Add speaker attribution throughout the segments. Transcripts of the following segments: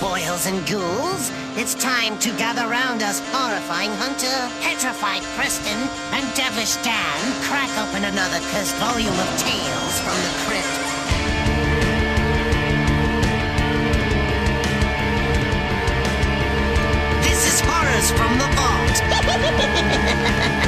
Speaker 1: boils and ghouls. It's time to gather round us, horrifying Hunter, petrified Preston, and Devilish Dan crack open another cursed volume of tales from the crypt. This is Horrors from the Vault.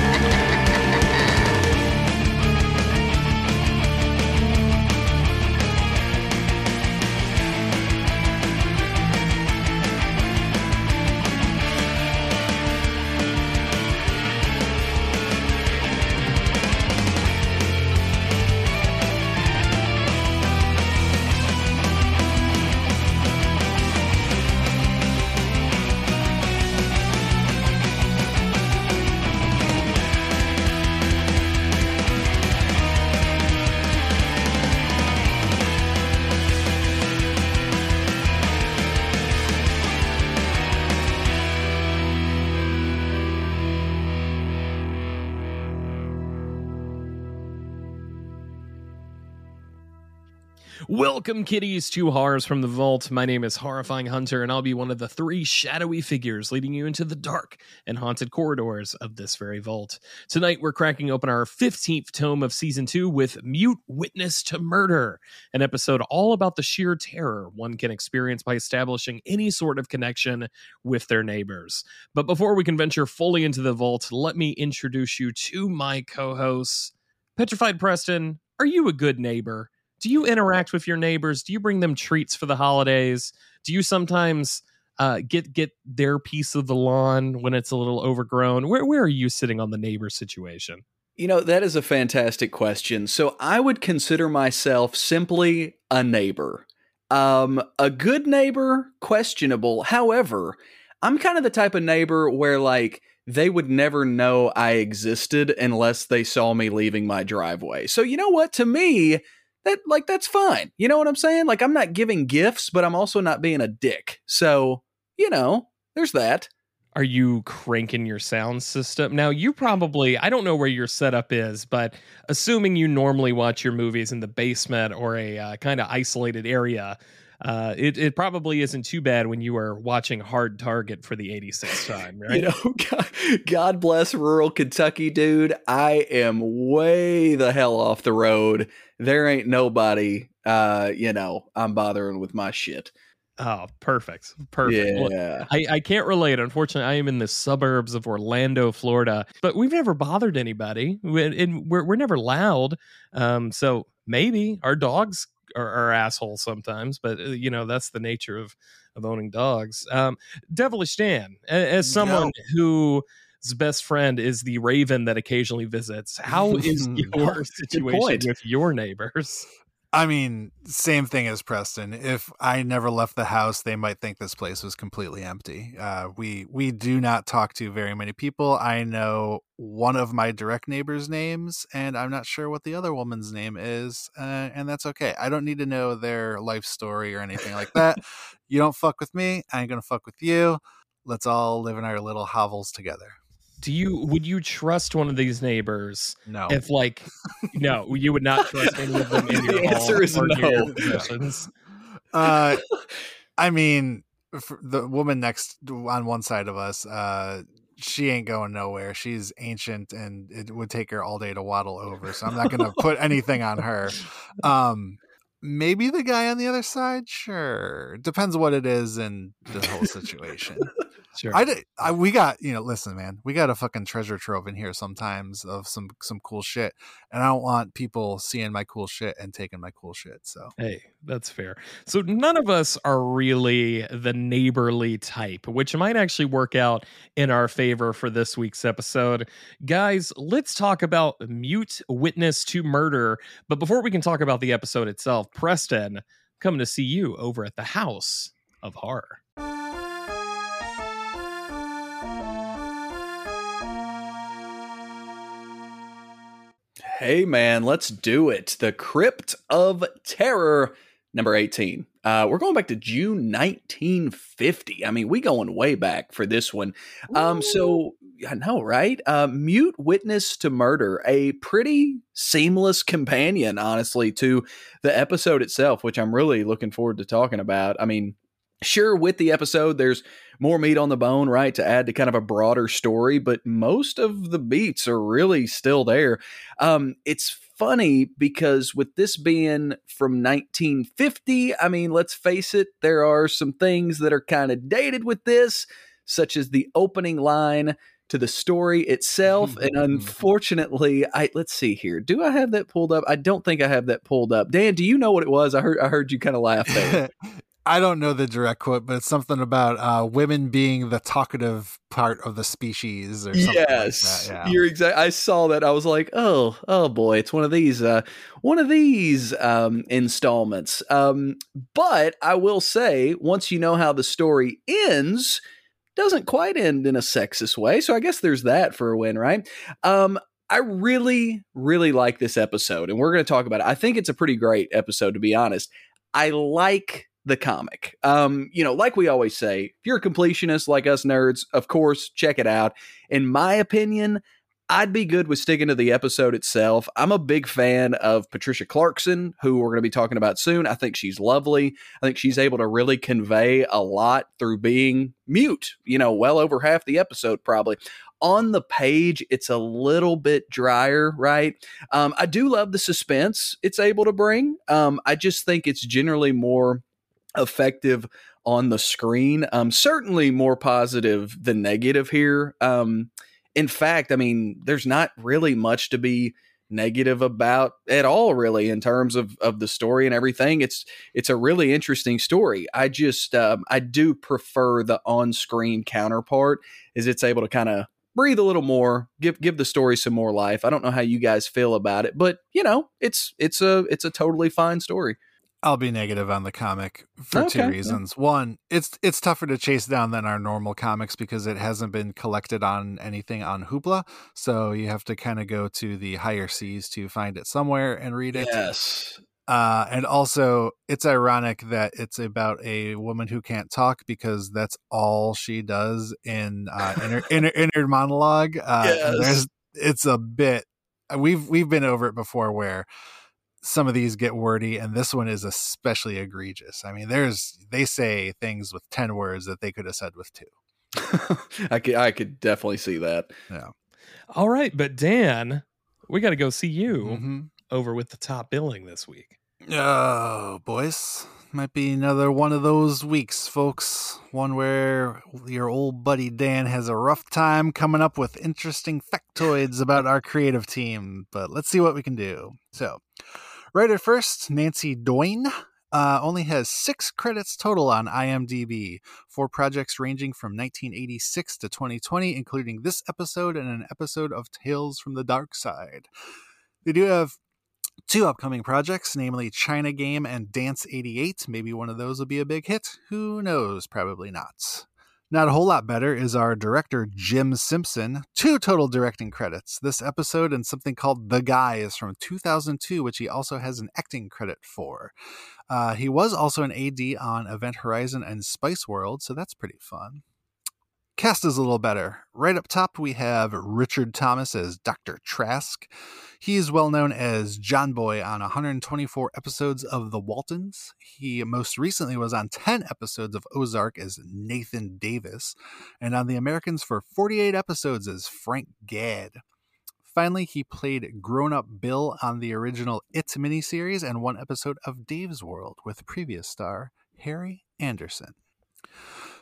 Speaker 2: Welcome, kitties, to Horrors from the Vault. My name is Horrifying Hunter, and I'll be one of the three shadowy figures leading you into the dark and haunted corridors of this very vault. Tonight, we're cracking open our 15th tome of Season 2 with Mute Witness to Murder, an episode all about the sheer terror one can experience by establishing any sort of connection with their neighbors. But before we can venture fully into the vault, let me introduce you to my co hosts. Petrified Preston, are you a good neighbor? Do you interact with your neighbors? Do you bring them treats for the holidays? Do you sometimes uh, get get their piece of the lawn when it's a little overgrown? Where where are you sitting on the neighbor situation?
Speaker 3: You know, that is a fantastic question. So I would consider myself simply a neighbor. Um, a good neighbor, questionable. However, I'm kind of the type of neighbor where like they would never know I existed unless they saw me leaving my driveway. So you know what? To me, that like that's fine. You know what I'm saying? Like I'm not giving gifts, but I'm also not being a dick. So, you know, there's that.
Speaker 2: Are you cranking your sound system? Now, you probably, I don't know where your setup is, but assuming you normally watch your movies in the basement or a uh, kind of isolated area, uh, it, it probably isn't too bad when you are watching Hard Target for the 86th time, right?
Speaker 3: you know, God, God bless rural Kentucky, dude. I am way the hell off the road. There ain't nobody, uh, you know, I'm bothering with my shit.
Speaker 2: Oh, perfect. Perfect.
Speaker 3: Yeah.
Speaker 2: Well, I, I can't relate. Unfortunately, I am in the suburbs of Orlando, Florida, but we've never bothered anybody. We, and we're, we're never loud. Um, so maybe our dogs are, are assholes sometimes, but uh, you know, that's the nature of, of owning dogs. Um, Devilish Dan, as someone who his best friend is the raven that occasionally visits. How is your situation with your neighbors?
Speaker 4: I mean, same thing as Preston. If I never left the house, they might think this place was completely empty. Uh, we we do not talk to very many people. I know one of my direct neighbors' names, and I'm not sure what the other woman's name is, uh, and that's okay. I don't need to know their life story or anything like that. you don't fuck with me, I ain't gonna fuck with you. Let's all live in our little hovels together
Speaker 2: do you would you trust one of these neighbors?
Speaker 4: No.
Speaker 2: If like no, you would not trust any of them in your
Speaker 3: the answer is no.
Speaker 4: Uh, I mean, the woman next on one side of us, uh, she ain't going nowhere. She's ancient, and it would take her all day to waddle over. So I'm not going to put anything on her. Um, maybe the guy on the other side, sure. Depends what it is and the whole situation.
Speaker 2: Sure.
Speaker 4: I, I we got you know listen man we got a fucking treasure trove in here sometimes of some some cool shit and I don't want people seeing my cool shit and taking my cool shit so.
Speaker 2: Hey that's fair. So none of us are really the neighborly type which might actually work out in our favor for this week's episode. Guys let's talk about mute witness to murder but before we can talk about the episode itself Preston coming to see you over at the house of horror
Speaker 3: Hey, man, let's do it. The Crypt of Terror, number 18. Uh, we're going back to June 1950. I mean, we going way back for this one. Um, so I know, right? Uh, Mute Witness to Murder, a pretty seamless companion, honestly, to the episode itself, which I'm really looking forward to talking about. I mean, sure with the episode there's more meat on the bone right to add to kind of a broader story but most of the beats are really still there. Um, it's funny because with this being from 1950 i mean let's face it there are some things that are kind of dated with this such as the opening line to the story itself and unfortunately i let's see here do i have that pulled up? I don't think i have that pulled up. Dan do you know what it was? I heard i heard you kind of laugh there
Speaker 4: I don't know the direct quote, but it's something about uh, women being the talkative part of the species or something
Speaker 3: yes
Speaker 4: like that. Yeah.
Speaker 3: you're exact i saw that i was like oh oh boy it's one of these uh one of these um installments um but i will say once you know how the story ends doesn't quite end in a sexist way so i guess there's that for a win right um I really, really like this episode, and we're going to talk about it. I think it's a pretty great episode, to be honest. I like the comic. Um, you know, like we always say, if you're a completionist like us nerds, of course, check it out. In my opinion, I'd be good with sticking to the episode itself. I'm a big fan of Patricia Clarkson, who we're going to be talking about soon. I think she's lovely. I think she's able to really convey a lot through being mute, you know, well over half the episode, probably. On the page, it's a little bit drier, right? Um, I do love the suspense it's able to bring. Um, I just think it's generally more effective on the screen. Um, certainly more positive than negative here. Um, in fact, I mean, there's not really much to be negative about at all, really, in terms of of the story and everything. It's it's a really interesting story. I just um, I do prefer the on screen counterpart, is it's able to kind of breathe a little more, give give the story some more life. I don't know how you guys feel about it, but you know, it's it's a it's a totally fine story.
Speaker 4: I'll be negative on the comic for
Speaker 3: Okay,
Speaker 4: two
Speaker 3: yeah.
Speaker 4: reasons. One, it's it's tougher to chase down than our normal comics because it hasn't been collected on anything on Hoopla, so you have to kind of go to the higher seas to find it somewhere and read it.
Speaker 3: Yes.
Speaker 4: Uh, and also, it's ironic that it's about a woman who can't talk because that's all she does in uh, inner, inner inner monologue. Uh,
Speaker 3: Yes.
Speaker 4: there's it's a bit we've we've been over it before where some of these get wordy and this one is especially egregious. I mean, there's they say things with 10 words that they could have said with two.
Speaker 3: I could I could definitely see that. Yeah.
Speaker 2: All right, but Dan, we got to go see you
Speaker 4: Mhm.
Speaker 2: over with the top billing this week.
Speaker 4: Oh, boys. Might be another one of those weeks, folks. One where your old buddy Dan has a rough time coming up with interesting factoids about our creative team, but let's see what we can do. So, writer first, Nancy Doyne. Uh, only has six credits total on IMDb for projects ranging from 1986 to 2020, including this episode and an episode of Tales from the Darkside. They do have two upcoming projects, namely China Game and Dance 88. Maybe one of those will be a big hit. Who knows? Probably not. Not a whole lot better is our director, Jim Simpson. Two total directing credits. This episode and something called The Guy is from 2002, which he also has an acting credit for. Uh, he was also an AD on Event Horizon and Spice World, so that's pretty fun. Cast is a little better. Right up top, we have Richard Thomas as Dr. Trask. He is well known as John Boy on 124 episodes of The Waltons. He most recently was on 10 episodes of Ozark as Nathan Davis, and on The Americans for 48 episodes as Frank Gaad. Finally, he played grown up Bill on the original It miniseries and one episode of Dave's World with previous star Harry Anderson.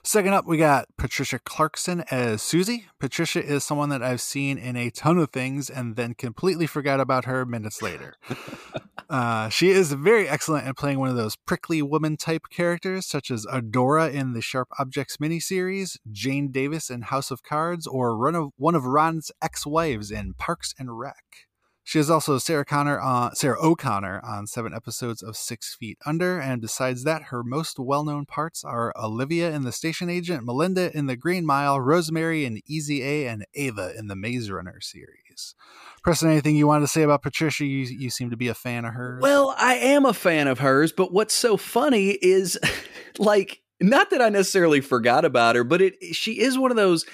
Speaker 4: Second up, we got Patricia Clarkson as Susie. Patricia is someone that I've seen in a ton of things and then completely forgot about her minutes later. uh, she is very excellent at playing one of those prickly woman type characters, such as Adora in the Sharp Objects miniseries, Jane Davis in House of Cards, or one of, one of Ron's ex wives in Parks and Rec. She is also Sarah Connor on Sarah O'Connor on seven episodes of Six Feet Under, and besides that, her most well-known parts are Olivia in The Station Agent, Melinda in The Green Mile, Rosemary in Easy A, and Ava in the Maze Runner series. Preston, anything you wanted to say about Patricia? You you seem to be a fan of hers.
Speaker 3: Well, I am a fan of hers, but what's so funny is like not that I necessarily forgot about her, but it she is one of those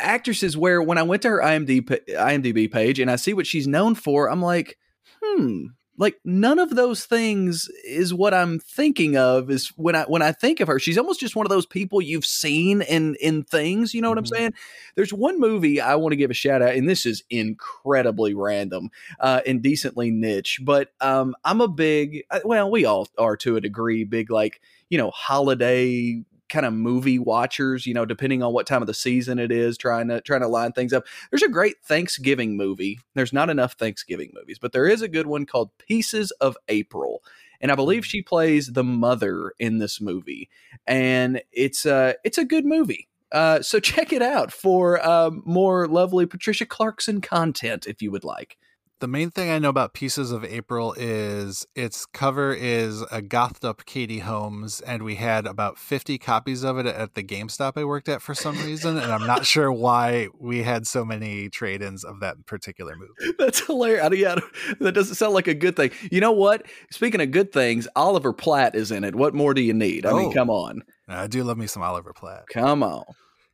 Speaker 3: actresses where when I went to her IMDb, IMDb page and I see what she's known for, I'm like, hmm, like none of those things is what I'm thinking of is when I when I think of her she's almost just one of those people you've seen in in things you know what
Speaker 2: Mhm.
Speaker 3: I'm saying there's one movie I want to give a shout out and this is incredibly random uh and decently niche but um I'm a big uh, well we all are to a degree big like you know holiday kind of movie watchers you know depending on what time of the season it is trying to trying to line things up there's a great Thanksgiving movie. There's not enough Thanksgiving movies, but there is a good one called Pieces of April. And I believe she plays the mother in this movie. And it's uh it's a good movie. Uh, so check it out for um, more lovely Patricia Clarkson content if you would like.
Speaker 4: The main thing I know about Pieces of April is its cover is a gothed up Katie Holmes, and we had about 50 copies of it at the GameStop I worked at for some reason, and I'm not sure why we had so many trade ins of that particular movie.
Speaker 3: That's hilarious. Yeah, that doesn't sound like a good thing. You know what? Speaking of good things, Oliver Platt is in it. What more do you need? I mean,
Speaker 4: Oh.
Speaker 3: come on.
Speaker 4: I do love me some Oliver Platt.
Speaker 3: Come on.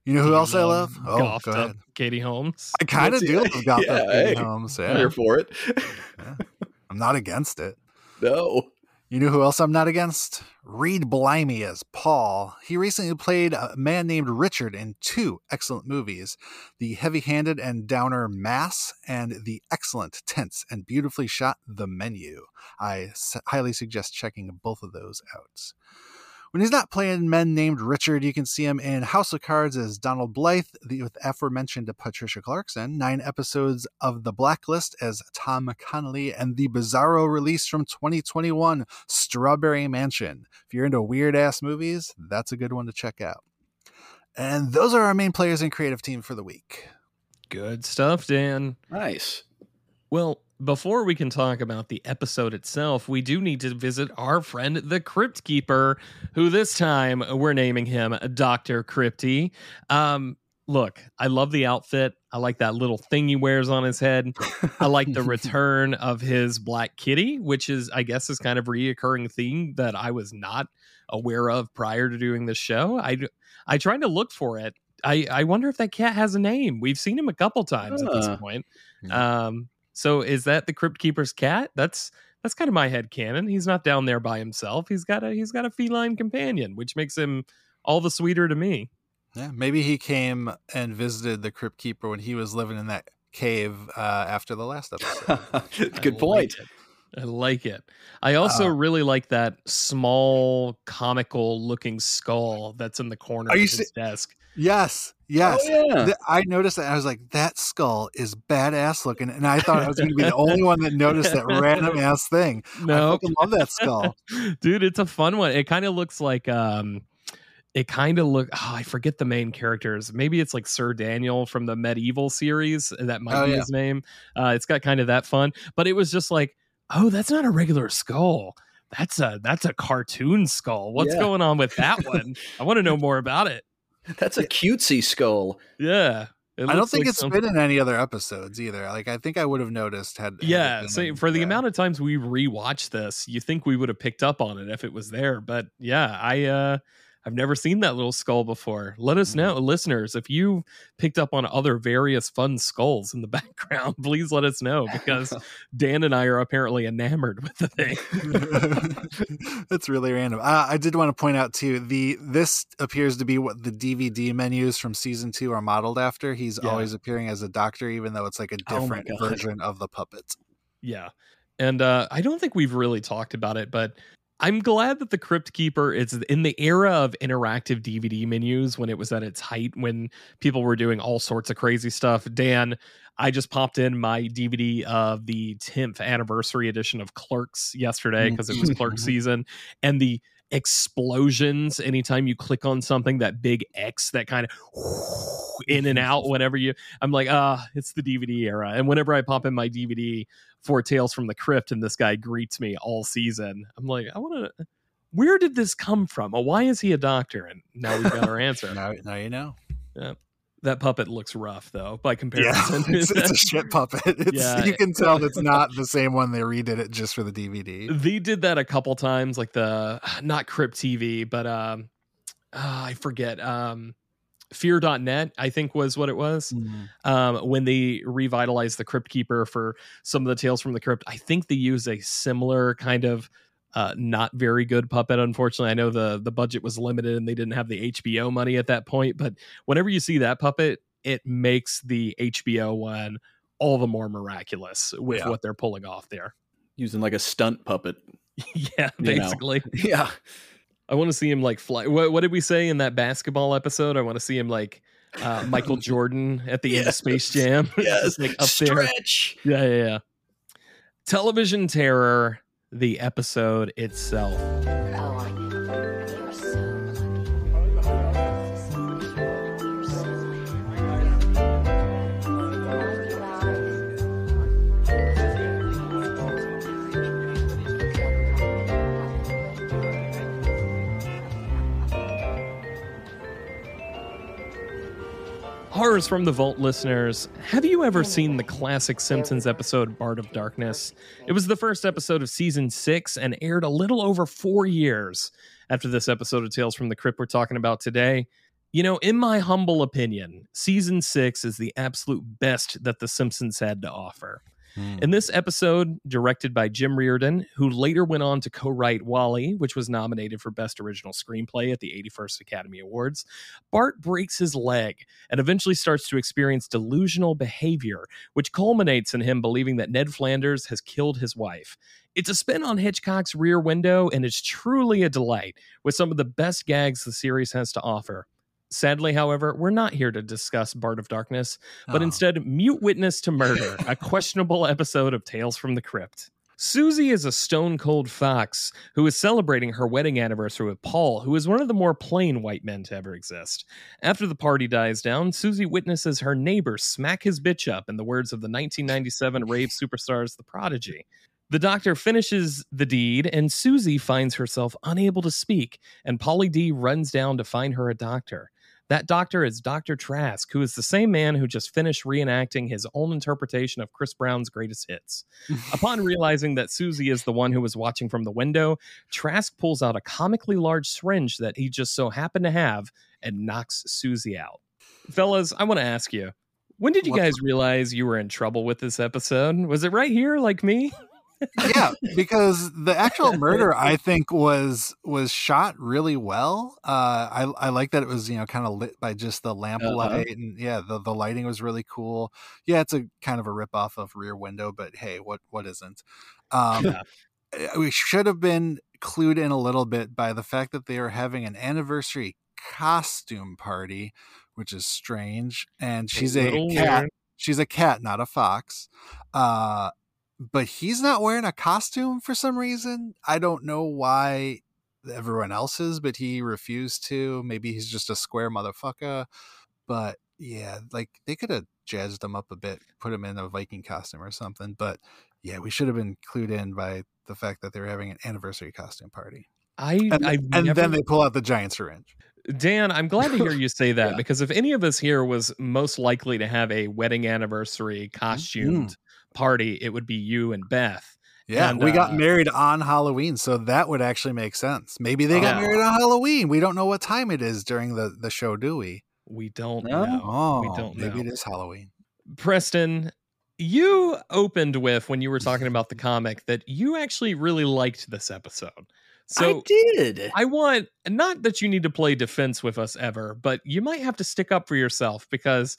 Speaker 4: You know who else I love? Oh,
Speaker 2: Goffed
Speaker 4: go ahead.
Speaker 2: Katie Holmes.
Speaker 4: I kind of do love Gotham
Speaker 3: Yeah,
Speaker 4: Katie
Speaker 3: hey.
Speaker 4: Holmes.
Speaker 3: I'm
Speaker 4: Yeah.
Speaker 3: here for it.
Speaker 4: I'm not against it.
Speaker 3: no.
Speaker 4: You know who else I'm not against? Reed Birney as Paul. He recently played a man named Richard in two excellent movies the heavy handed and downer Mass and the excellent, tense, and beautifully shot The Menu. I s- highly suggest checking both of those out. When he's not playing men named Richard, you can see him in House of Cards as Donald Blythe, the, with aforementioned Patricia Clarkson, nine episodes of The Blacklist as Tom Connolly, and the bizarro release from 2021, Strawberry Mansion. If you're into weird ass movies, that's a good one to check out. And those are our main players and creative team for the week.
Speaker 2: Good stuff, Dan.
Speaker 3: Nice.
Speaker 2: Well, before we can talk about the episode itself, we do need to visit our friend, the Crypt Keeper, who this time we're naming him Dr. Crypty. Um, look, I love the outfit. I like that little thing he wears on his head. I like the return of his black kitty, which is, I guess, is kind of reoccurring theme that I was not aware of prior to doing this show. I I tried to look for it. I I wonder if that cat has a name. We've seen him a couple times at this point. Um, so is that the Crypt Keeper's cat? That's that's kind of my head canon. He's not down there by himself. He's got a he's got a feline companion, which makes him all the sweeter to me.
Speaker 4: Yeah, maybe he came and visited the Crypt Keeper when he was living in that cave uh, after the last episode.
Speaker 2: I
Speaker 3: Good point.
Speaker 2: like. I like it. I also
Speaker 4: Uh,
Speaker 2: really like that small comical looking skull that's in the corner of his
Speaker 4: se-
Speaker 2: desk.
Speaker 4: Yes, yes.
Speaker 3: Oh, yeah.
Speaker 4: I noticed that. I was like, that skull is badass looking. And I thought I was going to be the only one that noticed that random ass thing. I
Speaker 2: No,
Speaker 4: fucking love that skull.
Speaker 2: dude it's a fun one it kind of looks like um it kind of look oh, i forget the main characters maybe it's like sir daniel from the MediEvil series that might
Speaker 4: Oh,
Speaker 2: be
Speaker 4: yeah.
Speaker 2: his name uh it's got kind of that fun but it was just like oh that's not a regular skull that's a that's a cartoon skull what's
Speaker 3: Yeah.
Speaker 2: going on with that one i want to know more about it
Speaker 3: That's a cutesy skull.
Speaker 2: yeah
Speaker 4: I don't think
Speaker 2: like
Speaker 4: it's
Speaker 2: some-
Speaker 4: been in any other episodes either. Like, I think I would have noticed had. had
Speaker 2: yeah
Speaker 4: been
Speaker 2: so
Speaker 4: in-
Speaker 2: for the
Speaker 4: yeah.
Speaker 2: amount of times we rewatched this you think we would have picked up on it if it was there but yeah i uh i've never seen that little skull before let us
Speaker 4: Mhm.
Speaker 2: know listeners if you picked up on other various fun skulls in the background please let us know because dan and i are apparently enamored with the thing
Speaker 4: That's really random. Uh, I did want to point out too the this appears to be what the DVD menus from season two are modeled after. He's
Speaker 2: Yeah.
Speaker 4: always appearing as a doctor, even though it's like a
Speaker 3: Oh
Speaker 4: different
Speaker 3: God.
Speaker 4: version of the puppet.
Speaker 2: Yeah. And uh, I don't think we've really talked about it, but I'm glad that the Crypt Keeper is in the era of interactive DVD menus when it was at its height, when people were doing all sorts of crazy stuff. Dan, I just popped in my DVD of the 10th anniversary edition of Clerks yesterday mm. because it was Clerk season. And the explosions anytime you click on something that big x that kind of in and out whenever you i'm like ah it's the dvd era. And whenever i pop in my dvd for tales from the crypt and this guy greets me all season i'm like i want to where did this come from? Why is he a doctor? And now we've got our answer.
Speaker 4: Now, now you know.
Speaker 2: That puppet looks rough though by
Speaker 4: Yeah,
Speaker 2: comparison
Speaker 4: it's, it's a shit puppet. It's,
Speaker 2: Yeah.
Speaker 4: You can tell it's not the same one they redid it just for the DVD.
Speaker 2: They did that a couple times, like the not Crypt TV, but um, ah, I forget. Um, fear.net i think was what it was um, when they revitalized the crypt keeper for some of the tales from the crypt i think they use a similar kind of uh, not very good puppet unfortunately i know the the budget was limited and they didn't have the hbo money at that point but whenever you see that puppet it makes the hbo one all the more miraculous with
Speaker 4: Yeah.
Speaker 2: what they're pulling off there
Speaker 3: Using like a stunt puppet.
Speaker 2: yeah
Speaker 3: You know.
Speaker 2: basically
Speaker 3: Yeah.
Speaker 2: I want to see him like fly. What, what did we say in that basketball episode? I want to see him like uh, Michael Jordan at the end of Space Jam.
Speaker 3: Yes.
Speaker 2: Like up there.
Speaker 3: Stretch.
Speaker 2: Yeah, yeah, yeah. Television Terror, the episode itself. Horrors from the Vault listeners, have you ever seen the classic Simpsons episode Bart of Darkness? It was the first episode of season six and aired a little over four years after this episode of Tales from the Crypt we're talking about today. You know, in my humble opinion, season six is the absolute best that The Simpsons had to offer.
Speaker 4: Hmm.
Speaker 2: In this episode, directed by Jim Reardon, who later went on to co write WALL-E, which was nominated for Best Original Screenplay at the 81st Academy Awards, Bart breaks his leg and eventually starts to experience delusional behavior, which culminates in him believing that Ned Flanders has killed his wife. It's a spin on Hitchcock's Rear Window, and it's truly a delight with some of the best gags the series has to offer. Sadly, however, we're not here to discuss Bart of Darkness, but
Speaker 4: Oh.
Speaker 2: instead mute witness to murder, a questionable episode of Tales from the Crypt. Susie is a stone cold fox who is celebrating her wedding anniversary with Paul, who is one of the more plain white men to ever exist. After the party dies down, Susie witnesses her neighbor smack his bitch up, in the words of the 1997 rave superstars The Prodigy. The doctor finishes the deed, and Susie finds herself unable to speak, and Pauly D runs down to find her a doctor. That doctor is Dr. Trask, who is the same man who just finished reenacting his own interpretation of Chris Brown's greatest hits. Upon realizing that Susie is the one who was watching from the window, Trask pulls out a comically large syringe that he just so happened to have and knocks Susie out. Fellas, I want to ask you when did you guys realize you were in trouble with this episode? Was it right here, like me?
Speaker 4: yeah, because the actual murder I think was was shot really well. Uh, I I like that it was you know kind of lit by just the lamp
Speaker 3: Uh-huh.
Speaker 4: light and yeah the the lighting was really cool. Yeah, it's a kind of a rip off of Rear Window, but hey, what what isn't? Um,
Speaker 2: Yeah.
Speaker 4: uh, we should have been clued in a little bit by the fact that they are having an anniversary costume party, which is strange. And she's a,
Speaker 2: little
Speaker 4: cat.
Speaker 2: weird.
Speaker 4: She's a cat, not a fox. Uh, but he's not wearing a costume for some reason. I don't know why everyone else is, but he refused to. Maybe he's just a square motherfucker. But yeah, like they could have jazzed him up a bit, put him in a Viking costume or something. But yeah, we should have been clued in by the fact that they were having an anniversary costume party.
Speaker 2: I,
Speaker 4: And,
Speaker 2: I
Speaker 4: and
Speaker 2: never,
Speaker 4: then they pull out the giant syringe.
Speaker 2: Dan, I'm glad to hear you say that
Speaker 3: Yeah.
Speaker 2: because if any of us here was most likely to have a wedding anniversary mm-hmm. costumed party, it would be you and Beth.
Speaker 4: Yeah,
Speaker 2: And,
Speaker 4: we got
Speaker 2: uh,
Speaker 4: married on Halloween, so that would actually make sense. Maybe they got
Speaker 2: Yeah.
Speaker 4: married on Halloween. We don't know what time it is during the, the show, do we?
Speaker 2: We don't
Speaker 3: No?
Speaker 2: know.
Speaker 4: Oh,
Speaker 2: we don't
Speaker 4: maybe
Speaker 2: know.
Speaker 4: it is Halloween.
Speaker 2: Preston, you opened with when you were talking about the comic that you actually really liked this episode. So
Speaker 3: I did.
Speaker 2: I want not that you need to play defense with us ever, but you might have to stick up for yourself because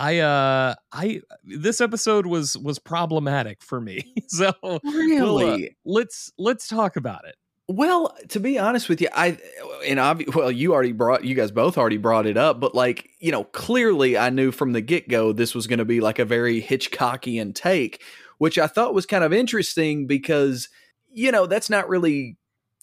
Speaker 2: I uh I this episode was was problematic for me. So we'll, uh,
Speaker 3: really?
Speaker 2: let's let's talk about it.
Speaker 3: Well, to be honest with you, I and obvi- well, you already brought you guys both already brought it up, but like you know, clearly I knew from the get go this was going to be like a very Hitchcockian take, which I thought was kind of interesting because you know that's not really.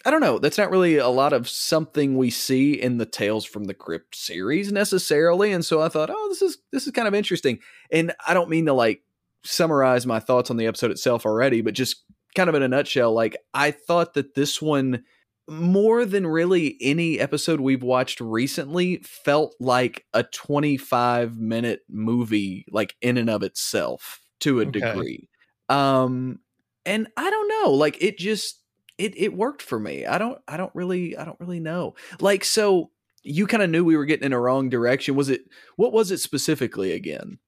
Speaker 3: I don't know. That's not really a lot of something we see in the Tales from the Crypt series necessarily, and so I thought, oh, this is this is kind of interesting. And I don't mean to like summarize my thoughts on the episode itself already, but just kind of in a nutshell, like I thought that this one, more than really any episode we've watched recently, felt like a 25 minute movie, like in and of itself to a
Speaker 2: Okay.
Speaker 3: degree. Um, and I don't know, like it just it it worked for me. I don't I don't really I don't really know. Like so you kind of knew we were getting in a wrong direction. Was it what was it specifically again?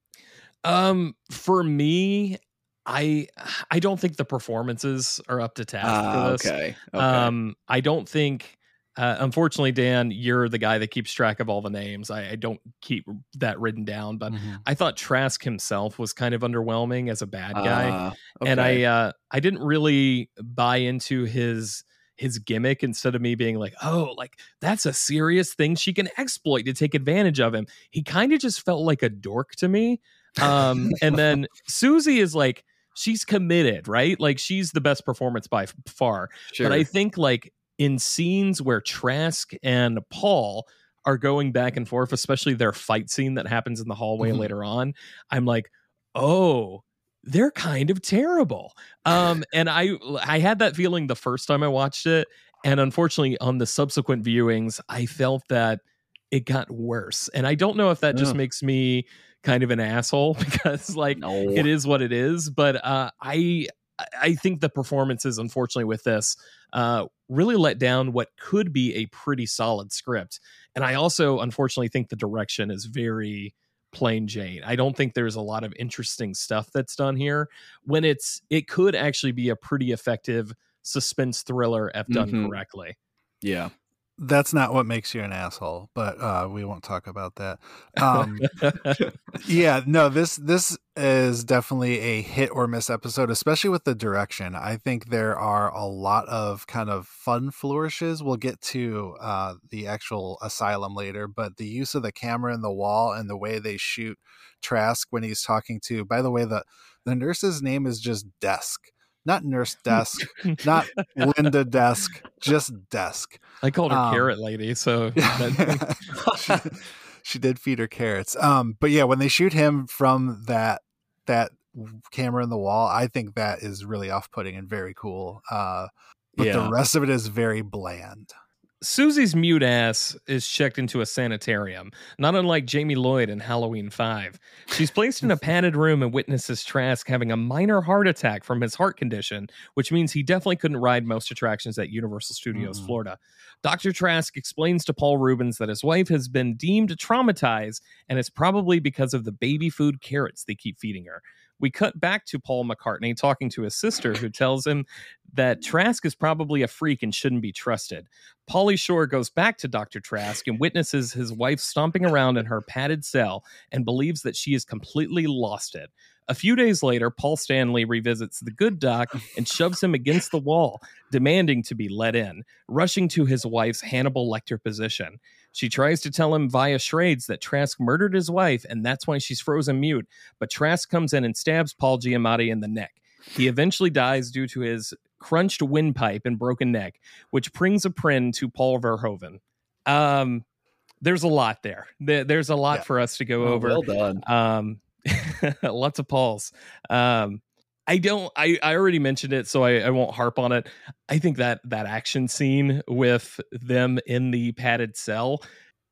Speaker 2: Um, for me, I I don't think the performances are up to task
Speaker 3: Ah,
Speaker 2: for this.
Speaker 3: okay. Okay.
Speaker 2: Um, I don't think. Uh, unfortunately, Dan, you're the guy that keeps track of all the names. I, I don't keep that written down, but
Speaker 4: Mhm.
Speaker 2: I thought Trask himself was kind of underwhelming as a bad guy.
Speaker 3: Ah,
Speaker 2: and I uh I didn't really buy into his his gimmick instead of me being like, "Oh, like that's a serious thing she can exploit to take advantage of him." He kind of just felt like a dork to me. Um and then Susie is like she's committed, right? Like she's the best performance by far.
Speaker 3: sure.
Speaker 2: But I think like in scenes where Trask and Paul are going back and forth, especially their fight scene that happens in the hallway
Speaker 3: Mhm.
Speaker 2: later on, I'm like, oh, they're kind of terrible. Um, and I I had that feeling the first time I watched it, and unfortunately on the subsequent viewings, I felt that it got worse. And I don't know if that just makes me kind of an asshole because like
Speaker 3: no.
Speaker 2: it is what it is but uh i i think the performances unfortunately with this uh really let down what could be a pretty solid script and i also unfortunately think the direction is very plain jane i don't think there's a lot of interesting stuff that's done here when it's it could actually be a pretty effective suspense thriller if done
Speaker 3: Mhm.
Speaker 2: correctly
Speaker 3: Yeah.
Speaker 4: That's not what makes you an asshole, but uh, we won't talk about that. Um, yeah, no this this is definitely a hit or miss episode, especially with the direction. I think there are a lot of kind of fun flourishes. We'll get to uh, the actual asylum later, but the use of the camera in the wall and the way they shoot Trask when he's talking to. By the way, the the nurse's name is just Desk, not Nurse Desk, not Linda Desk, just Desk.
Speaker 2: i called her
Speaker 4: Um,
Speaker 2: carrot lady so
Speaker 4: she, she did feed her carrots. Um, but yeah, when they shoot him from that that camera in the wall, I think that is really off putting and very cool. Uh, but
Speaker 3: Yeah.
Speaker 4: the rest of it is very bland.
Speaker 2: Susie's mute ass is checked into a sanitarium, not unlike Jamie Lloyd in Halloween 5. She's placed in a padded room and witnesses Trask having a minor heart attack from his heart condition, which means he definitely couldn't ride most attractions at Universal Studios
Speaker 4: Mm.
Speaker 2: Florida. Dr. Trask explains to Paul Reubens that his wife has been deemed traumatized, and it's probably because of the baby food carrots they keep feeding her. We cut back to Paul McCartney talking to his sister, who tells him that Trask is probably a freak and shouldn't be trusted. Pauly Shore goes back to Dr. Trask and witnesses his wife stomping around in her padded cell and believes that she has completely lost it. A few days later, Paul Stanley revisits the good doc and shoves him against the wall, demanding to be let in, rushing to his wife's Hannibal Lecter position. She tries to tell him via charades that Trask murdered his wife and that's why she's frozen mute, but Trask comes in and stabs Paul Giamatti in the neck. He eventually dies due to his crunched windpipe and broken neck, which brings a prin to Paul Verhoeven. Um, there's a lot there. There- There's a lot
Speaker 4: Yeah.
Speaker 2: for us to go
Speaker 3: Oh,
Speaker 2: over.
Speaker 3: Well done.
Speaker 2: Um, lots of Pauls. Um, I don't. I, I already mentioned it, so I, I won't harp on it. I think that that action scene with them in the padded cell,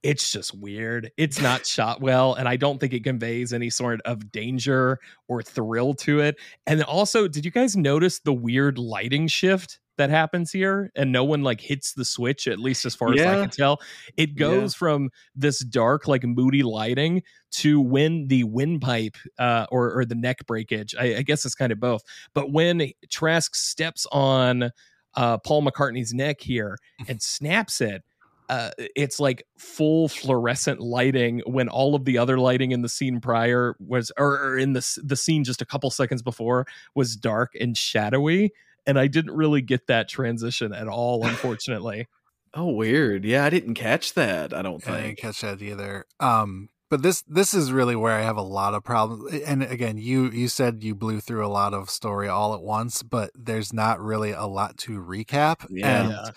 Speaker 2: it's just weird. It's not shot well, and I don't think it conveys any sort of danger or thrill to it. And also, did you guys notice the weird lighting shift that happens here? And no one like hits the switch, at least as far as I can tell. It
Speaker 3: Yeah.
Speaker 2: goes from this dark, like moody lighting to when the windpipe uh, or or the neck breakage. I, I guess it's kind of both. But when Trask steps on uh, Paul McCartney's neck here and snaps it. Uh, it's like full fluorescent lighting when all of the other lighting in the scene prior was or, or in the the scene just a couple seconds before was dark and shadowy and I didn't really get that transition at all unfortunately.
Speaker 3: Oh, weird. Yeah, I didn't catch that. I don't think
Speaker 4: I didn't
Speaker 3: think.
Speaker 4: catch that either. Um, but this this is really where I have a lot of problems. And again, you you said you blew through a lot of story all at once, but there's not really a lot to recap.
Speaker 3: Yeah.
Speaker 4: And
Speaker 2: Yeah.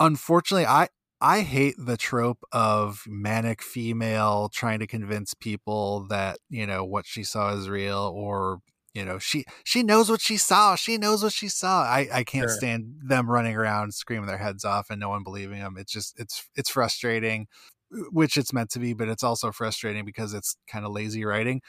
Speaker 4: unfortunately, I I hate the trope of manic female trying to convince people that you know what she saw is real or you know she she knows what she saw she knows what she saw i i can't
Speaker 2: Sure.
Speaker 4: stand them running around screaming their heads off and no one believing them it's just it's it's frustrating which it's meant to be but it's also frustrating because it's kind of lazy writing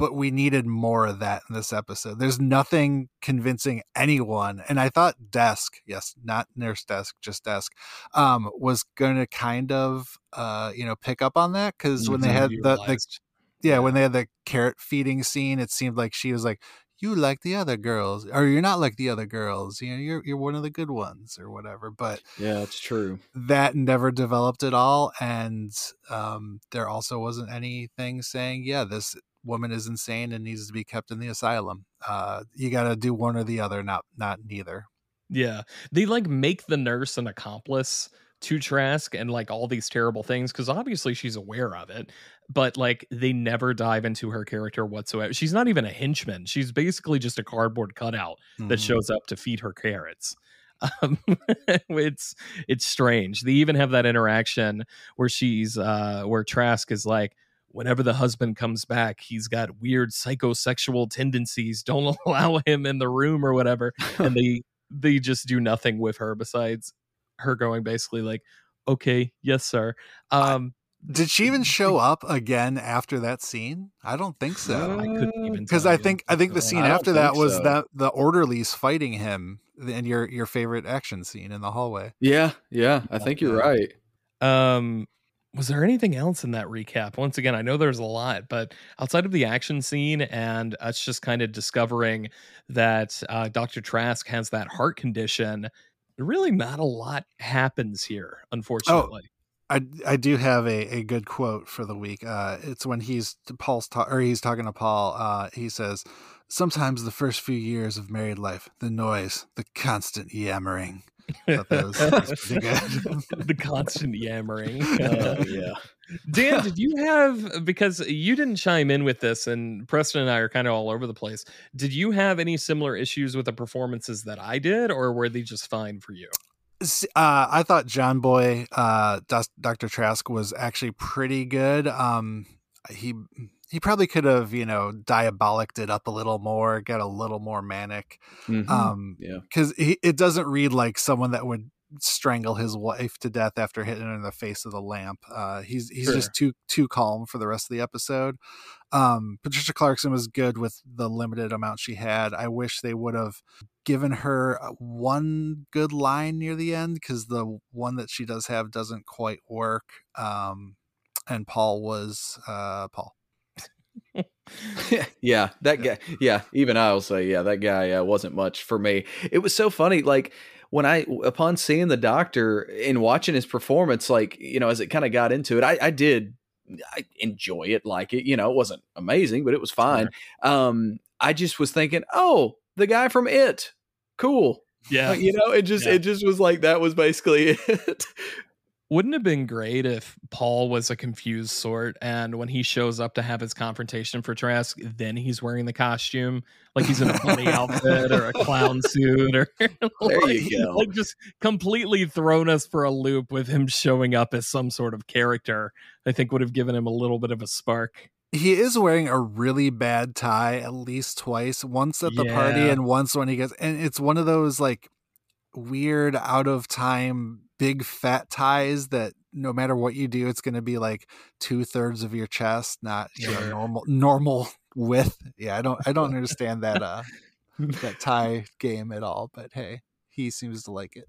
Speaker 4: but we needed more of that in this episode. There's nothing convincing anyone. And I thought Desk, yes, not Nurse Desk, just Desk, um, was going to kind of, uh, you know, pick up on that because when they had the, the. Yeah, when they had the carrot feeding scene, it seemed like she was like, "You like the other girls, or you're not like the other girls. You know, you're you're one of the good ones, or whatever." But
Speaker 3: Yeah, it's true.
Speaker 4: that never developed at all, and um, there also wasn't anything saying, "Yeah, this woman is insane and needs to be kept in the asylum." Uh, you got to do one or the other, not not neither.
Speaker 2: Yeah. They like make the nurse an accomplice to Trask and like all these terrible things because obviously she's aware of it, but like they never dive into her character whatsoever. She's not even a henchman. She's basically just a cardboard cutout that
Speaker 4: Mhm.
Speaker 2: shows up to feed her carrots. Um, it's it's strange. They even have that interaction where she's uh where Trask is like, whenever the husband comes back, he's got weird psychosexual tendencies. Don't allow him in the room or whatever. And they they just do nothing with her besides her going basically like, okay, yes, sir. Um
Speaker 4: Did she even show up again after that scene? I don't think so.
Speaker 2: I couldn't even
Speaker 4: because
Speaker 2: tell
Speaker 4: I think I think the scene after that was
Speaker 3: so.
Speaker 4: that the orderlies fighting him and your your favorite action scene in the hallway.
Speaker 3: Yeah, yeah, I think you're right.
Speaker 2: Um, was there anything else in that recap? Once again, I know there's a lot, but outside of the action scene and us just kind of discovering that uh, Dr. Trask has that heart condition, really not a lot happens here, unfortunately.
Speaker 4: I I do have a, a good quote for the week. Uh, it's when he's Paul's ta- or he's talking to Paul. Uh, he says, "Sometimes the first few years of married life, the noise, the constant yammering." Thought that was, that was good.
Speaker 2: the constant yammering.
Speaker 3: Uh, yeah.
Speaker 2: Dan, did you have because you didn't chime in with this, and Preston and I are kind of all over the place. Did you have any similar issues with the performances that I did, or were they just fine for you?
Speaker 4: Uh, I thought John Boy, uh, Dr. Trask was actually pretty good. Um, he he probably could have you know diabolicked it up a little more, get a little more manic.
Speaker 3: Mhm.
Speaker 4: Um,
Speaker 3: yeah.
Speaker 4: because it doesn't read like someone that would strangle his wife to death after hitting her in the face of the lamp. Uh, he's he's
Speaker 2: Sure.
Speaker 4: just too too calm for the rest of the episode. Um, Patricia Clarkson was good with the limited amount she had. I wish they would have given her uh, one good line near the end because the one that she does have doesn't quite work. Um, and Paul was uh, Paul.
Speaker 3: yeah, that guy. Yeah, even I will say, yeah, that guy uh, wasn't much for me. It was so funny, like when I, upon seeing the doctor and watching his performance, like you know, as it kind of got into it, I, I did, I enjoy it, like it. You know, it wasn't amazing, but it was fine. Um, I just was thinking, oh, the guy from It, cool.
Speaker 2: Yeah.
Speaker 3: Like, you know, it just,
Speaker 2: Yeah.
Speaker 3: it just was like that was basically it.
Speaker 2: Wouldn't it have been great if Paul was a confused sort and when he shows up to have his confrontation for Trask, then he's wearing the costume? Like he's in a funny outfit or a clown suit or
Speaker 3: There
Speaker 2: like,
Speaker 3: you go.
Speaker 2: like just completely thrown us for a loop with him showing up as some sort of character. I think would have given him a little bit of a spark.
Speaker 4: he is wearing a really bad tie at least twice once at the party and once when he gets and it's one of those like weird out of time big fat ties that no matter what you do it's going to be like two-thirds of your chest not you know, normal normal width yeah i don't i don't understand that uh that tie game at all but hey he seems to like it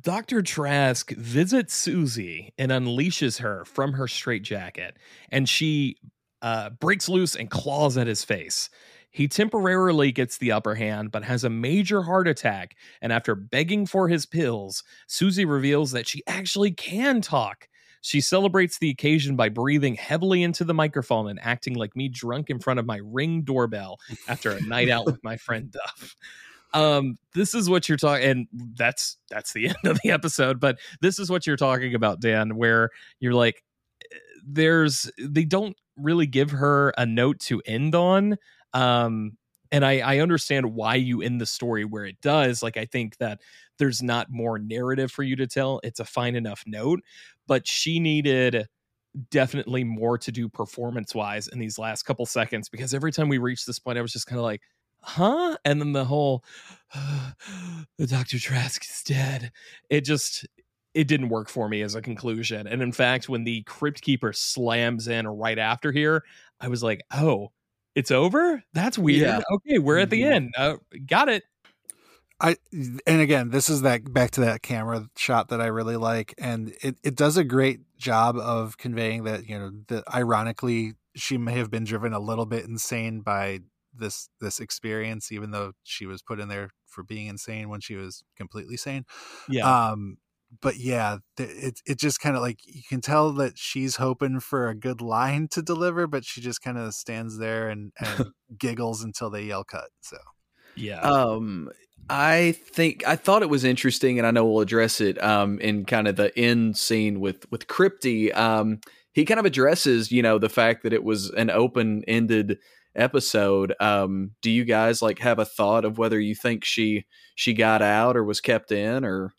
Speaker 2: Dr. Trask visits Susie and unleashes her from her straitjacket, and she uh, breaks loose and claws at his face. He temporarily gets the upper hand, but has a major heart attack. And after begging for his pills, Susie reveals that she actually can talk. She celebrates the occasion by breathing heavily into the microphone and acting like me drunk in front of my ring doorbell after a night out with my friend Duff um this is what you're talking and that's that's the end of the episode but this is what you're talking about dan where you're like eh, there's they don't really give her a note to end on um and i i understand why you end the story where it does like i think that there's not more narrative for you to tell it's a fine enough note but she needed definitely more to do performance wise in these last couple seconds because every time we reached this point i was just kind of like huh? And then the whole the dr trask is dead. It just it didn't work for me as a conclusion. And in fact when the crypt keeper slams in right after here i was like oh It's over. That's weird.
Speaker 3: Yeah.
Speaker 2: Okay, we're at the
Speaker 3: Mhm.
Speaker 2: end. Uh, got it.
Speaker 4: I and again, this is that back to that camera shot that I really like, and it, it does a great job of conveying that you know that ironically she may have been driven a little bit insane by this this experience, even though she was put in there for being insane when she was completely sane.
Speaker 2: Yeah.
Speaker 4: Um, but yeah, it it just kind of like you can tell that she's hoping for a good line to deliver, but she just kind of stands there and, and giggles until they yell cut. So
Speaker 2: yeah.
Speaker 3: Um, I think I thought it was interesting, and I know we'll address it um, in kind of the end scene with with Crypty. Um, he kind of addresses, you know, the fact that it was an open ended episode. Um, do you guys like have a thought of whether you think she she got out or was kept in, or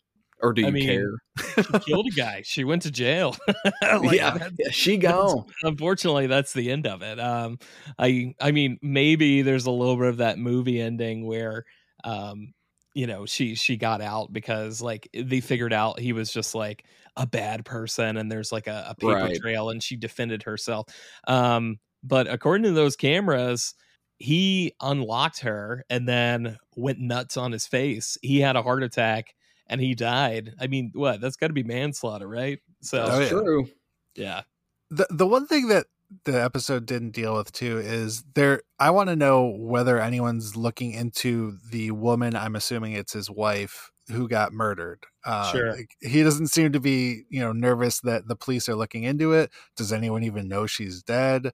Speaker 3: or do
Speaker 2: I
Speaker 3: you
Speaker 2: mean,
Speaker 3: care?
Speaker 2: she killed a guy. She went to jail. Like,
Speaker 3: yeah, she
Speaker 2: that's-
Speaker 3: gone.
Speaker 2: unfortunately that's the end of it um i i mean maybe there's a little bit of that movie ending where um you know she she got out because like they figured out he was just like a bad person and there's like a, a paper
Speaker 3: Right.
Speaker 2: trail and she defended herself um but according to those cameras he unlocked her and then went nuts on his face he had a heart attack and he died i mean what that's got to be manslaughter right so
Speaker 4: Oh, yeah.
Speaker 3: true.
Speaker 2: yeah
Speaker 4: the the one thing that the episode didn't deal with too is there I want to know whether anyone's looking into the woman I'm assuming it's his wife who got murdered. Uh,
Speaker 2: Sure.
Speaker 4: like, he doesn't seem to be, you know, nervous that the police are looking into it. Does anyone even know she's dead?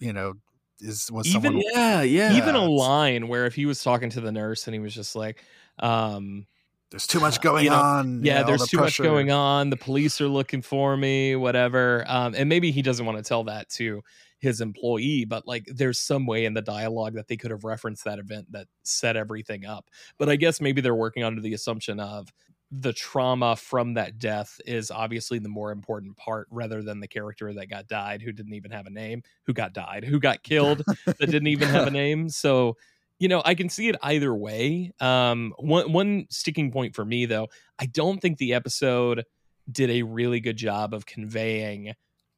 Speaker 4: You know, is was
Speaker 2: Even-
Speaker 4: someone
Speaker 3: Yeah, yeah.
Speaker 2: even a line where if he was talking to the nurse and he was just like um
Speaker 4: there's too much going
Speaker 2: you know,
Speaker 4: on.
Speaker 2: yeah there's too much going on the police are looking for me whatever um and maybe he doesn't want to tell that to his employee but like there's some way in the dialogue that they could have referenced that event that set everything up but i guess maybe they're working under the assumption of the trauma from that death is obviously the more important part rather than the character that got died who didn't even have a name who got died who got killed that didn't even have a name. So, you know, I can see it either way. Um, one one sticking point for me though, I don't think the episode did a really good job of conveying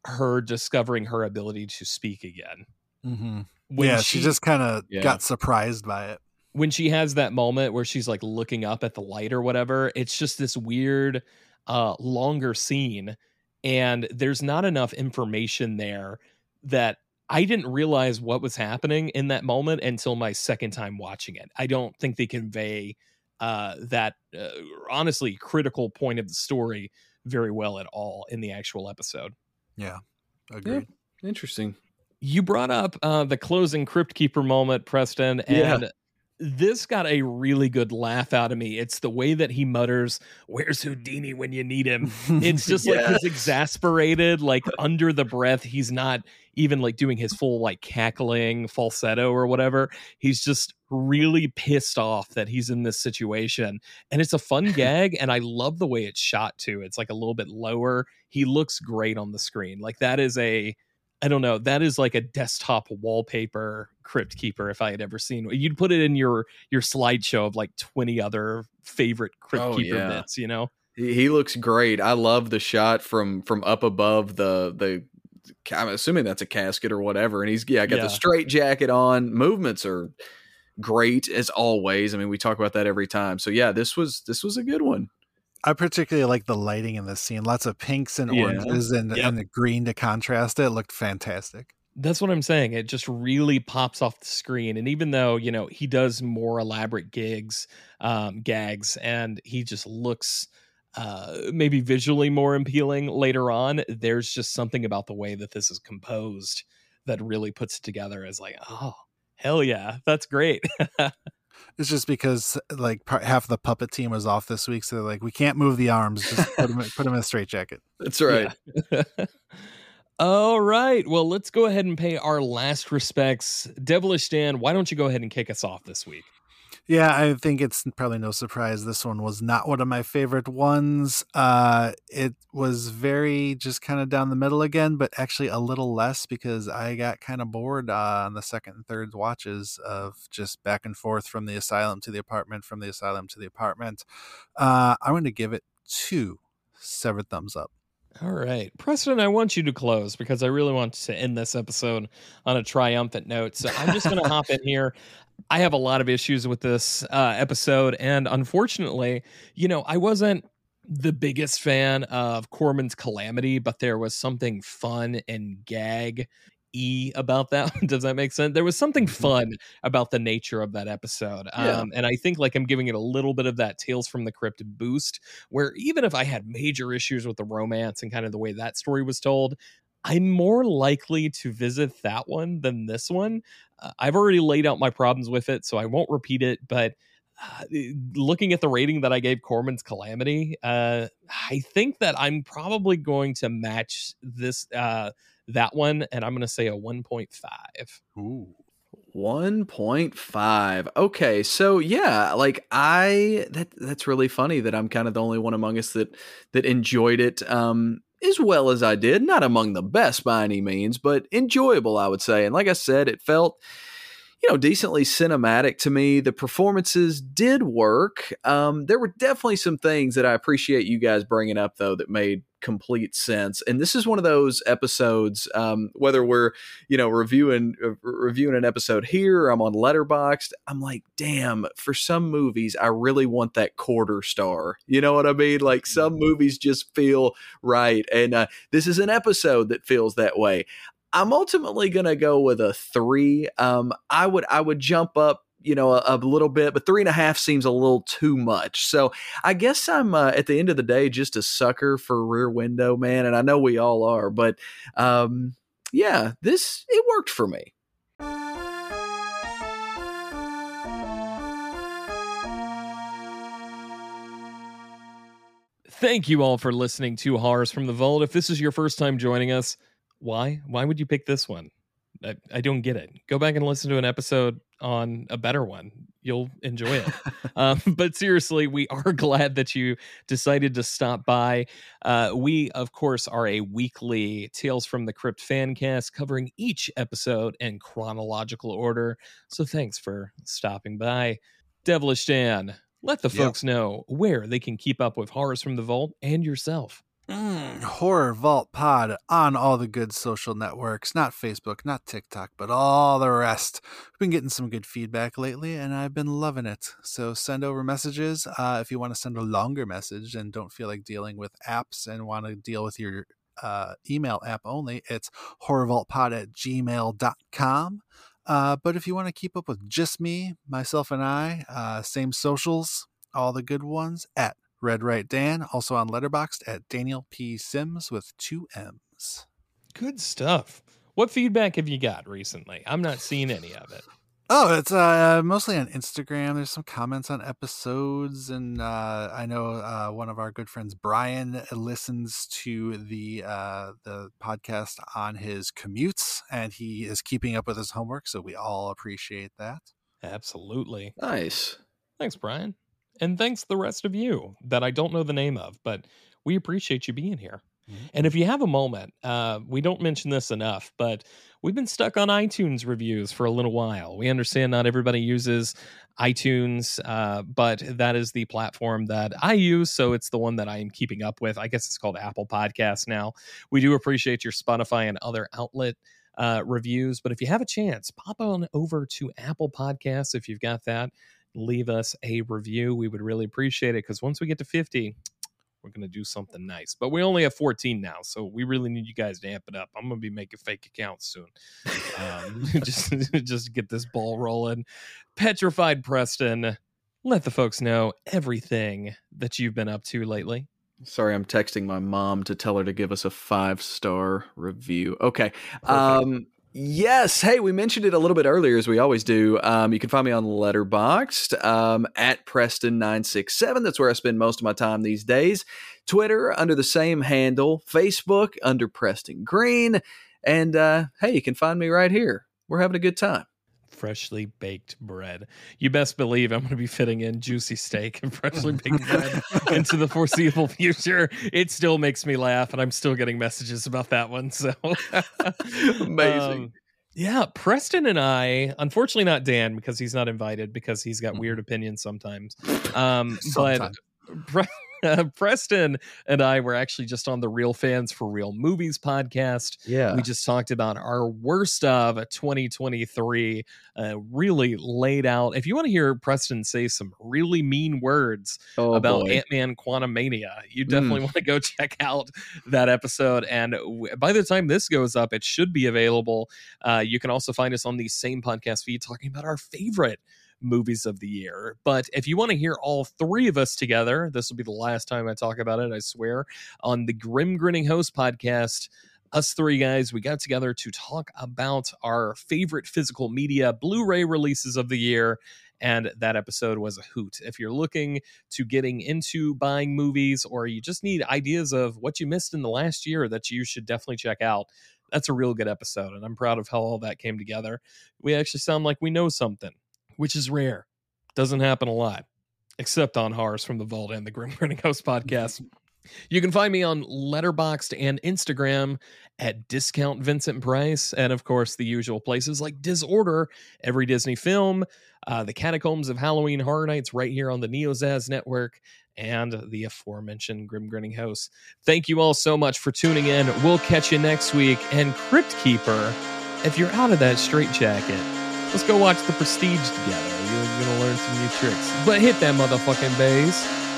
Speaker 2: her discovering her ability to speak again.
Speaker 4: hmm
Speaker 2: When
Speaker 4: Yeah, she, just kind of
Speaker 3: Yeah.
Speaker 4: got surprised by it.
Speaker 2: when she has that moment where she's like looking up at the light or whatever, it's just this weird, uh, longer scene, and there's not enough information there that I didn't realize what was happening in that moment until my second time watching it. I don't think they convey uh, that uh, honestly critical point of the story very well at all in the actual episode.
Speaker 4: Yeah, agreed.
Speaker 3: Interesting.
Speaker 2: You brought up uh, the closing Crypt Keeper moment, Preston,
Speaker 3: Yeah.
Speaker 2: and this got a really good laugh out of me. It's the way that he mutters, "Where's Houdini when you need him?" It's just like he's exasperated, like under the breath. He's not even like doing his full like cackling falsetto or whatever. He's just really pissed off that he's in this situation. And it's a fun gag. And I love the way it's shot too. It's like a little bit lower. He looks great on the screen. Like that is a I don't know. That is like a desktop wallpaper crypt keeper if I had ever seen. You'd put it in your your slideshow of like 20 other favorite crypt
Speaker 3: Oh,
Speaker 2: keeper
Speaker 3: yeah.
Speaker 2: bits, you know?
Speaker 3: He, he looks great. I love the shot from from up above the the. I'm assuming that's a casket or whatever, and he's yeah got
Speaker 2: Yeah.
Speaker 3: the straight jacket on. Movements are great as always. I mean, we talk about that every time. So yeah, this was this was a good one.
Speaker 4: I particularly like the lighting in this scene. Lots of pinks and
Speaker 3: Yeah.
Speaker 4: oranges and,
Speaker 2: Yep.
Speaker 4: and the green to contrast it. It looked fantastic.
Speaker 2: That's what I'm saying. It just really pops off the screen. And even though, you know, he does more elaborate gigs, um, gags, and he just looks uh maybe visually more appealing later on, there's just something about the way that this is composed that really puts it together as like, oh, hell yeah, that's great.
Speaker 4: It's just because like part, half the puppet team was off this week, so they're like, we can't move the arms. Just put them, put them in a straight jacket.
Speaker 3: That's right.
Speaker 2: Yeah. All right. Well, let's go ahead and pay our last respects. Devilish Dan, why don't you go ahead and kick us off this week?
Speaker 4: Yeah, I think it's probably no surprise this one was not one of my favorite ones. Uh it was very just kind of down the middle again, but actually a little less because I got kind of bored uh, on the second and third watches of just back and forth from the asylum to the apartment, from the asylum to the apartment. Uh I'm going to give it two severed thumbs up.
Speaker 2: All right. Preston, I want you to close because I really want to end this episode on a triumphant note. So I'm just going to hop in here. I have a lot of issues with this uh, episode. And unfortunately, you know, I wasn't the biggest fan of Korman's Kalamity, but there was something fun and gag e about that does that make sense there was something fun about the nature of that episode
Speaker 3: Yeah.
Speaker 2: um and i think like i'm giving it a little bit of that tales from the crypt boost where even if i had major issues with the romance and kind of the way that story was told i'm more likely to visit that one than this one i've already laid out my problems with it so i won't repeat it but uh, looking at the rating that I gave Korman's Kalamity, uh, I think that I'm probably going to match this uh, that one, and I'm going to say a 1.5.
Speaker 4: Ooh.
Speaker 3: 1.5 okay so yeah like i that that's really funny that i'm kind of the only one among us that that enjoyed it um as well as i did not among the best by any means but enjoyable i would say. And like i said it felt you know decently cinematic to me. The performances did work. Um there were definitely some things that i appreciate you guys bringing up though that made complete sense and this is one of those episodes um whether we're you know reviewing uh, reviewing an episode here i'm on letterboxd i'm like damn for some movies i really want that quarter star. You know what i mean? Like some movies just feel right and uh, this is an episode that feels that way. I'm ultimately gonna go with a three um i would i would jump up you know a, a little bit but three and a half seems a little too much so i guess i'm uh, at the end of the day just a sucker for rear window man and i know we all are but um yeah, this it worked for me.
Speaker 2: Thank you all for listening to Horrors from the Vault. If this is your first time joining us, why? Why would you pick this one? I, I don't get it. Go back and listen to an episode on a better one. You'll enjoy it. um, but seriously, we are glad that you decided to stop by. Uh, we, of course, are a weekly Tales from the Crypt fan cast covering each episode in chronological order. So thanks for stopping by. Devilish Dan, let the
Speaker 4: Yep.
Speaker 2: folks know where they can keep up with Horrors from the Vault and yourself.
Speaker 4: Mm, Horror Vault Pod on all the good social networks, not Facebook, not TikTok, but all the rest. We've been getting some good feedback lately, and I've been loving it. So send over messages uh, if you want to send a longer message and don't feel like dealing with apps and want to deal with your uh, email app only. It's horrorvaultpod at gmail.com. Uh, but if you want to keep up with just me, myself, and I, uh, same socials, all the good ones at Red Right Dan, also on Letterboxd at Daniel P. Sims with two M's.
Speaker 2: Good stuff. What feedback have you got recently? I'm not seeing any of it.
Speaker 4: Oh, it's uh, mostly on Instagram. There's some comments on episodes, and uh, I know uh, one of our good friends, Brian, listens to the uh, the podcast on his commutes, and he is keeping up with his homework. So we all appreciate that.
Speaker 2: Absolutely.
Speaker 3: Nice.
Speaker 2: Thanks, Brian. And thanks the rest of you that I don't know the name of, but we appreciate you being here.
Speaker 4: Mhm.
Speaker 2: And if you have a moment, uh, we don't mention this enough, but we've been stuck on iTunes reviews for a little while. We understand not everybody uses iTunes, uh, but that is the platform that I use. So it's the one that I am keeping up with. I guess it's called Apple Podcasts now. We do appreciate your Spotify and other outlet uh, reviews, but if you have a chance, pop on over to Apple Podcasts if you've got that. Leave us a review. We would really appreciate it because once we get to 50, we're going to do something nice. But we only have 14 now, so we really need you guys to amp it up. I'm going to be making fake accounts soon. Um, just, just get this ball rolling. Petrified Preston, let the folks know everything that you've been up to lately.
Speaker 3: Sorry, I'm texting my mom to tell her to give us a five star review. Okay. Um, yes. Hey, we mentioned it a little bit earlier, as we always do. Um, you can find me on Letterboxd um, at Preston967. That's where I spend most of my time these days. Twitter under the same handle, Facebook under Preston Green. And uh, hey, you can find me right here. We're having a good time.
Speaker 2: Freshly baked bread. You best believe I'm going to be fitting in juicy steak and freshly baked bread into the foreseeable future. It still makes me laugh, and I'm still getting messages about that one. So
Speaker 3: Amazing.
Speaker 2: Um, yeah, Preston and I, unfortunately not Dan because he's not invited because he's got weird opinions sometimes. Um, but Pre- Preston and I were actually just on the Real Fans for Real Movies podcast.
Speaker 3: Yeah.
Speaker 2: We just talked about our worst of 2023, uh, really laid out. If you want to hear Preston say some really mean words
Speaker 3: oh,
Speaker 2: about. Ant Man Quantumania, you definitely want to go check out that episode. And w- by the time this goes up, it should be available. Uh, you can also find us on the same podcast feed talking about our favorite movies of the year. But if you want to hear all three of us together, this will be the last time I talk about it, I swear, on the Grim Grinning Host podcast. Us three guys, we got together to talk about our favorite physical media Blu ray releases of the year. And that episode was a hoot. If you're looking to getting into buying movies or you just need ideas of what you missed in the last year that you should definitely check out, that's a real good episode. And I'm proud of how all that came together. We actually sound like we know something which is rare. Doesn't happen a lot, except on Horrors from the Vault and the Grim Grinning Host podcast. You can find me on Letterboxd and Instagram at Discount Vincent Price, and of course the usual places like Disorder, every Disney film, uh, the Catacombs of Halloween Horror Nights right here on the NeoZaz network, and the aforementioned Grim Grinning Host. Thank you all so much for tuning in. We'll catch you next week. And Crypt Keeper, if you're out of that straitjacket, let's go watch The Prestige together. You're gonna learn some new tricks. But hit that motherfucking bass.